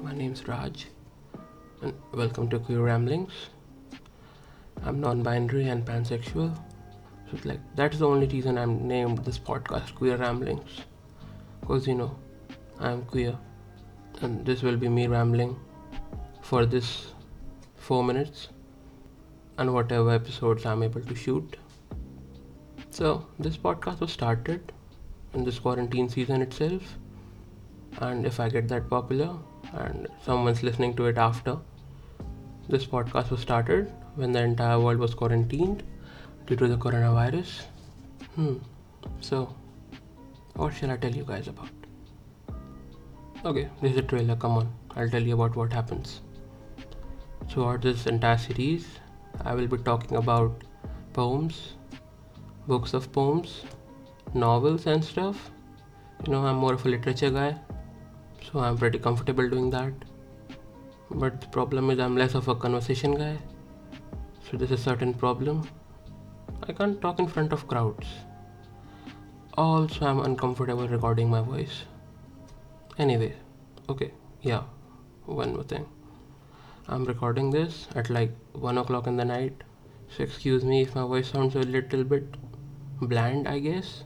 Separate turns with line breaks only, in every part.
Raj, and welcome to Queer Ramblings. I'm non-binary and pansexual, so it's like that's the only reason I'm named this podcast Queer Ramblings, because you know I'm queer, and this will be me rambling for this four minutes and whatever episodes I'm able to shoot. So this podcast was started in this quarantine season itself, and if I get that popular and someone's listening to it after, this podcast was started when the entire world was quarantined due to the coronavirus. Hmm. So, what shall I tell you guys about? Okay, this is a trailer. Come on, I'll tell you about what happens. Throughout this entire series, I will be talking about poems, books of poems, novels, and stuff. You know, I'm more of a literature guy, so I'm pretty comfortable doing that. But the problem is, I'm less of a conversation guy, so there's a certain problem. I can't talk in front of crowds. Also, I'm uncomfortable recording my voice. Anyway, okay, yeah, one more thing. I'm recording this at like 1 o'clock in the night, so excuse me if my voice sounds a little bit bland, I guess.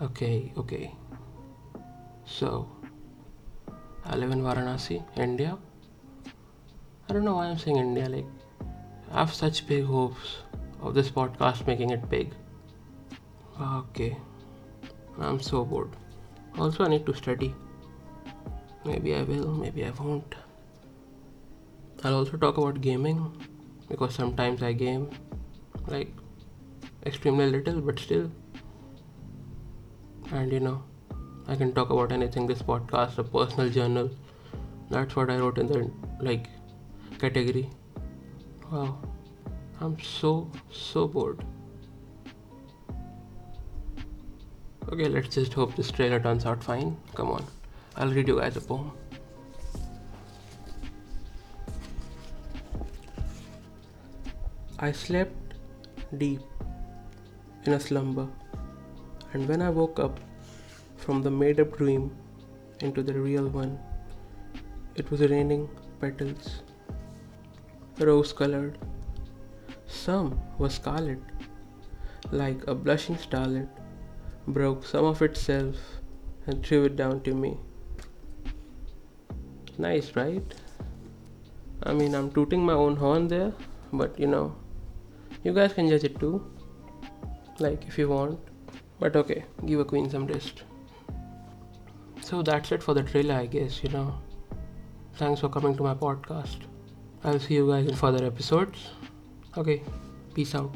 Okay, okay. So, I live in Varanasi, India. I don't know why I'm saying India, like, I have such big hopes of this podcast making it big. Ah, okay, I'm so bored. Also, I need to study. Maybe I will, maybe I won't. I'll also talk about gaming because sometimes I game like extremely little, but still. And you know, I can talk about anything this podcast, a personal journal. That's what I wrote in the like category. Wow, I'm so so bored. Okay, let's just hope this trailer turns out fine. Come on, I'll read you guys a poem. I slept deep in a slumber, and when I woke up from the made up dream into the real one, it was raining petals, rose colored. Some were scarlet, like a blushing starlet, broke some of itself and threw it down to me. Nice, right? I mean, I'm tooting my own horn there, but you know, you guys can judge it too. Like, if you want. But okay, give a queen some rest. So that's it for the trailer, I guess, you know. Thanks for coming to my podcast. I'll see you guys in further episodes. Okay, peace out.